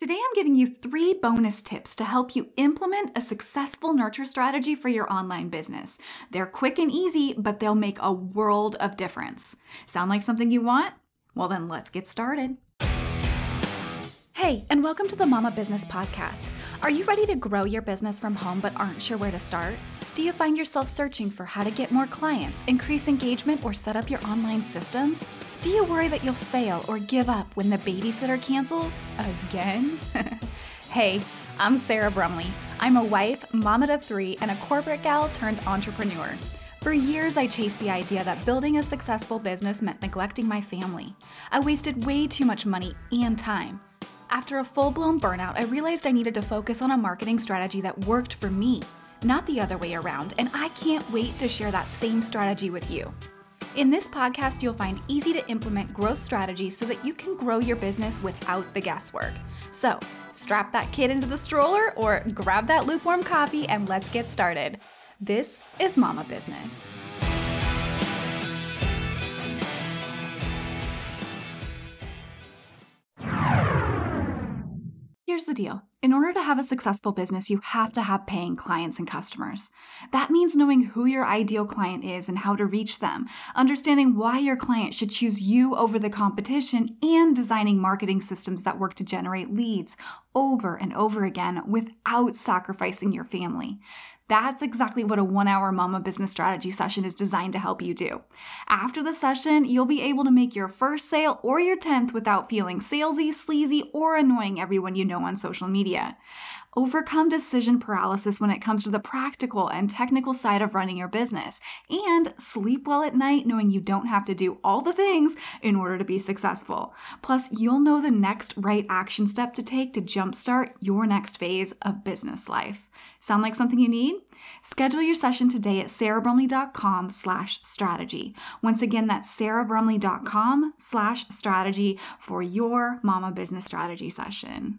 Today, I'm giving you three bonus tips to help you implement a successful nurture strategy for your online business. They're quick and easy, but they'll make a world of difference. Sound like something you want? Well, then let's get started. Hey, and welcome to the Mama Business Podcast. Are you ready to grow your business from home but aren't sure where to start? Do you find yourself searching for how to get more clients, increase engagement, or set up your online systems? Do you worry that you'll fail or give up when the babysitter cancels? Again? hey, I'm Sarah Brumley. I'm a wife, mama to three, and a corporate gal turned entrepreneur. For years, I chased the idea that building a successful business meant neglecting my family. I wasted way too much money and time. After a full blown burnout, I realized I needed to focus on a marketing strategy that worked for me, not the other way around, and I can't wait to share that same strategy with you. In this podcast, you'll find easy to implement growth strategies so that you can grow your business without the guesswork. So, strap that kid into the stroller or grab that lukewarm coffee and let's get started. This is Mama Business. Here's the deal. In order to have a successful business, you have to have paying clients and customers. That means knowing who your ideal client is and how to reach them, understanding why your client should choose you over the competition, and designing marketing systems that work to generate leads over and over again without sacrificing your family. That's exactly what a one hour mama business strategy session is designed to help you do. After the session, you'll be able to make your first sale or your 10th without feeling salesy, sleazy, or annoying everyone you know on social media. Overcome decision paralysis when it comes to the practical and technical side of running your business, and sleep well at night knowing you don't have to do all the things in order to be successful. Plus, you'll know the next right action step to take to jumpstart your next phase of business life. Sound like something you need? Schedule your session today at sarahbrumley.com slash strategy. Once again, that's sarahbrumley.com slash strategy for your mama business strategy session.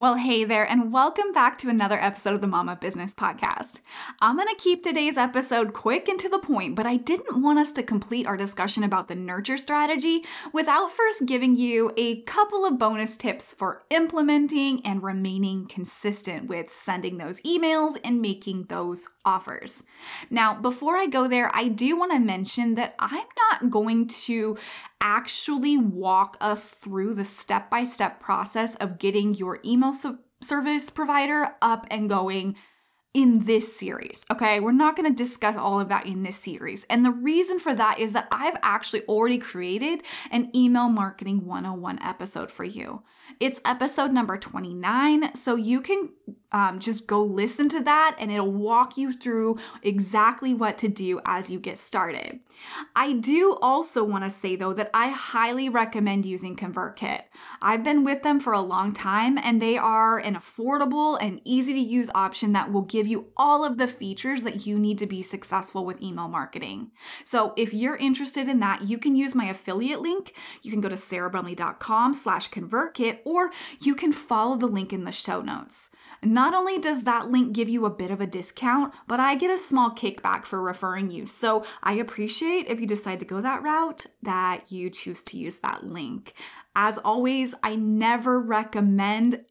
Well, hey there, and welcome back to another episode of the Mama Business Podcast. I'm gonna keep today's episode quick and to the point, but I didn't want us to complete our discussion about the nurture strategy without first giving you a couple of bonus tips for implementing and remaining consistent with sending those emails and making those offers. Now, before I go there, I do wanna mention that I'm not going to actually walk us through the step by step process of getting your email service provider up and going in this series. Okay, we're not going to discuss all of that in this series. And the reason for that is that I've actually already created an email marketing 101 episode for you. It's episode number 29, so you can um, just go listen to that and it'll walk you through exactly what to do as you get started. I do also want to say though that I highly recommend using ConvertKit. I've been with them for a long time and they are an affordable and easy to use option that will give you all of the features that you need to be successful with email marketing. So if you're interested in that, you can use my affiliate link. You can go to sarahbrumley.com slash ConvertKit or you can follow the link in the show notes. Not only does that link give you a bit of a discount, but I get a small kickback for referring you. So I appreciate if you decide to go that route that you choose to use that link. As always, I never recommend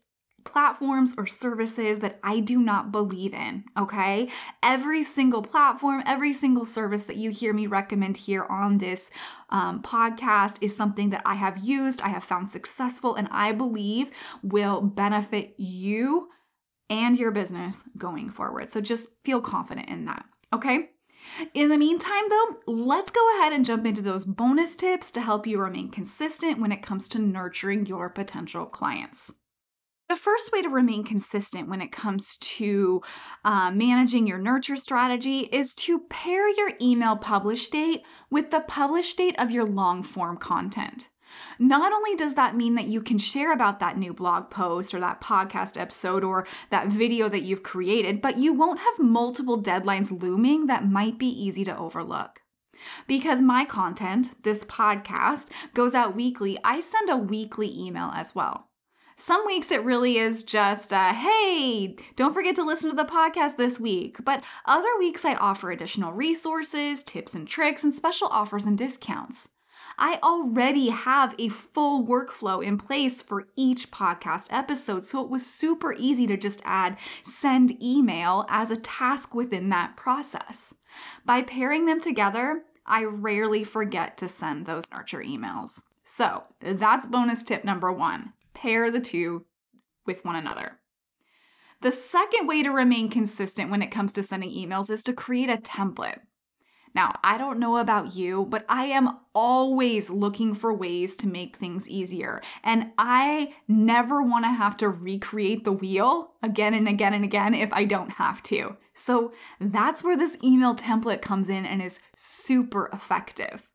platforms or services that I do not believe in, okay? Every single platform, every single service that you hear me recommend here on this um, podcast is something that I have used, I have found successful, and I believe will benefit you and your business going forward. So just feel confident in that, okay? In the meantime, though, let's go ahead and jump into those bonus tips to help you remain consistent when it comes to nurturing your potential clients. The first way to remain consistent when it comes to uh, managing your nurture strategy is to pair your email publish date with the publish date of your long form content. Not only does that mean that you can share about that new blog post or that podcast episode or that video that you've created, but you won't have multiple deadlines looming that might be easy to overlook. Because my content, this podcast, goes out weekly, I send a weekly email as well. Some weeks it really is just, uh, hey, don't forget to listen to the podcast this week. But other weeks I offer additional resources, tips and tricks, and special offers and discounts. I already have a full workflow in place for each podcast episode, so it was super easy to just add send email as a task within that process. By pairing them together, I rarely forget to send those nurture emails. So that's bonus tip number one pair the two with one another. The second way to remain consistent when it comes to sending emails is to create a template. Now, I don't know about you, but I am always looking for ways to make things easier. And I never want to have to recreate the wheel again and again and again if I don't have to. So that's where this email template comes in and is super effective.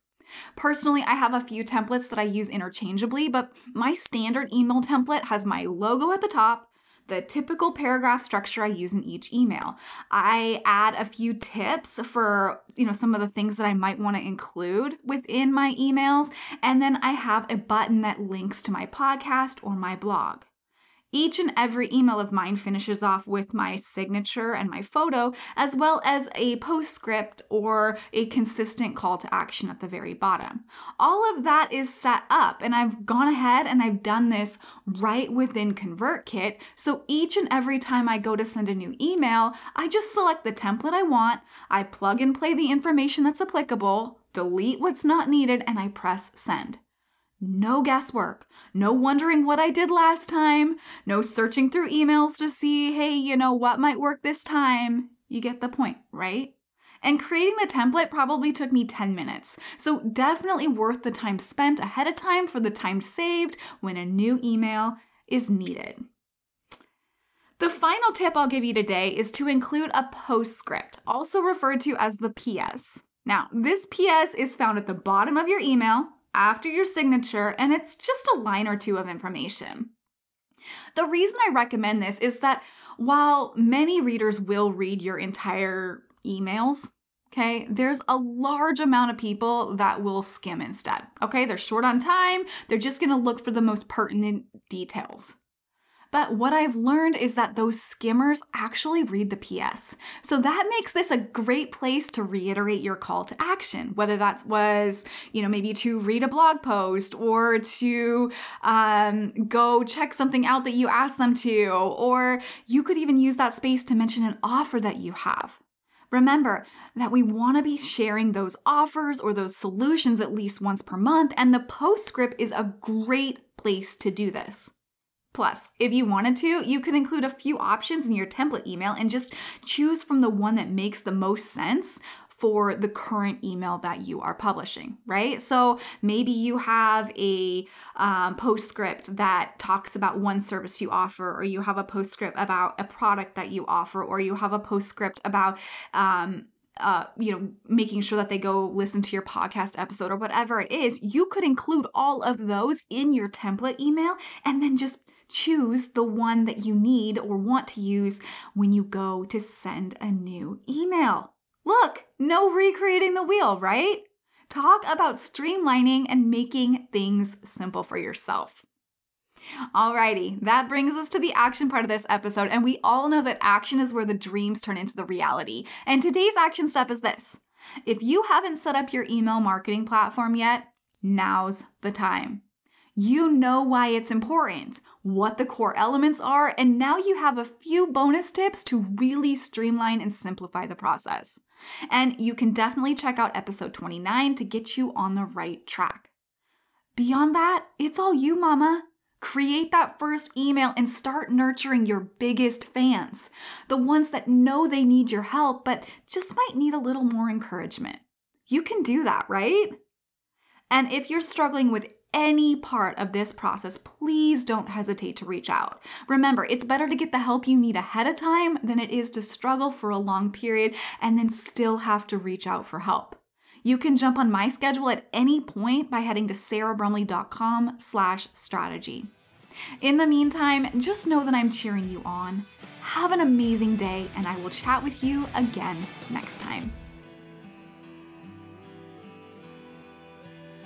Personally, I have a few templates that I use interchangeably, but my standard email template has my logo at the top, the typical paragraph structure I use in each email. I add a few tips for, you know, some of the things that I might want to include within my emails, and then I have a button that links to my podcast or my blog. Each and every email of mine finishes off with my signature and my photo, as well as a postscript or a consistent call to action at the very bottom. All of that is set up, and I've gone ahead and I've done this right within ConvertKit. So each and every time I go to send a new email, I just select the template I want, I plug and play the information that's applicable, delete what's not needed, and I press send. No guesswork. No wondering what I did last time. No searching through emails to see, hey, you know, what might work this time. You get the point, right? And creating the template probably took me 10 minutes. So definitely worth the time spent ahead of time for the time saved when a new email is needed. The final tip I'll give you today is to include a postscript, also referred to as the PS. Now, this PS is found at the bottom of your email after your signature, and it's just a line or two of information. The reason I recommend this is that while many readers will read your entire emails, okay, there's a large amount of people that will skim instead. Okay, they're short on time, they're just gonna look for the most pertinent details. But what I've learned is that those skimmers actually read the PS. So that makes this a great place to reiterate your call to action, whether that was, you know, maybe to read a blog post or to um, go check something out that you asked them to, or you could even use that space to mention an offer that you have. Remember that we want to be sharing those offers or those solutions at least once per month, and the postscript is a great place to do this. Plus, if you wanted to, you could include a few options in your template email and just choose from the one that makes the most sense for the current email that you are publishing, right? So maybe you have a um, postscript that talks about one service you offer, or you have a postscript about a product that you offer, or you have a postscript about um, uh, you know, making sure that they go listen to your podcast episode or whatever it is, you could include all of those in your template email and then just choose the one that you need or want to use when you go to send a new email. Look, no recreating the wheel, right? Talk about streamlining and making things simple for yourself. Alrighty, that brings us to the action part of this episode, and we all know that action is where the dreams turn into the reality. And today's action step is this if you haven't set up your email marketing platform yet, now's the time. You know why it's important, what the core elements are, and now you have a few bonus tips to really streamline and simplify the process. And you can definitely check out episode 29 to get you on the right track. Beyond that, it's all you, mama. Create that first email and start nurturing your biggest fans, the ones that know they need your help but just might need a little more encouragement. You can do that, right? And if you're struggling with any part of this process, please don't hesitate to reach out. Remember, it's better to get the help you need ahead of time than it is to struggle for a long period and then still have to reach out for help. You can jump on my schedule at any point by heading to sarahbrumley.com slash strategy. In the meantime, just know that I'm cheering you on. Have an amazing day, and I will chat with you again next time.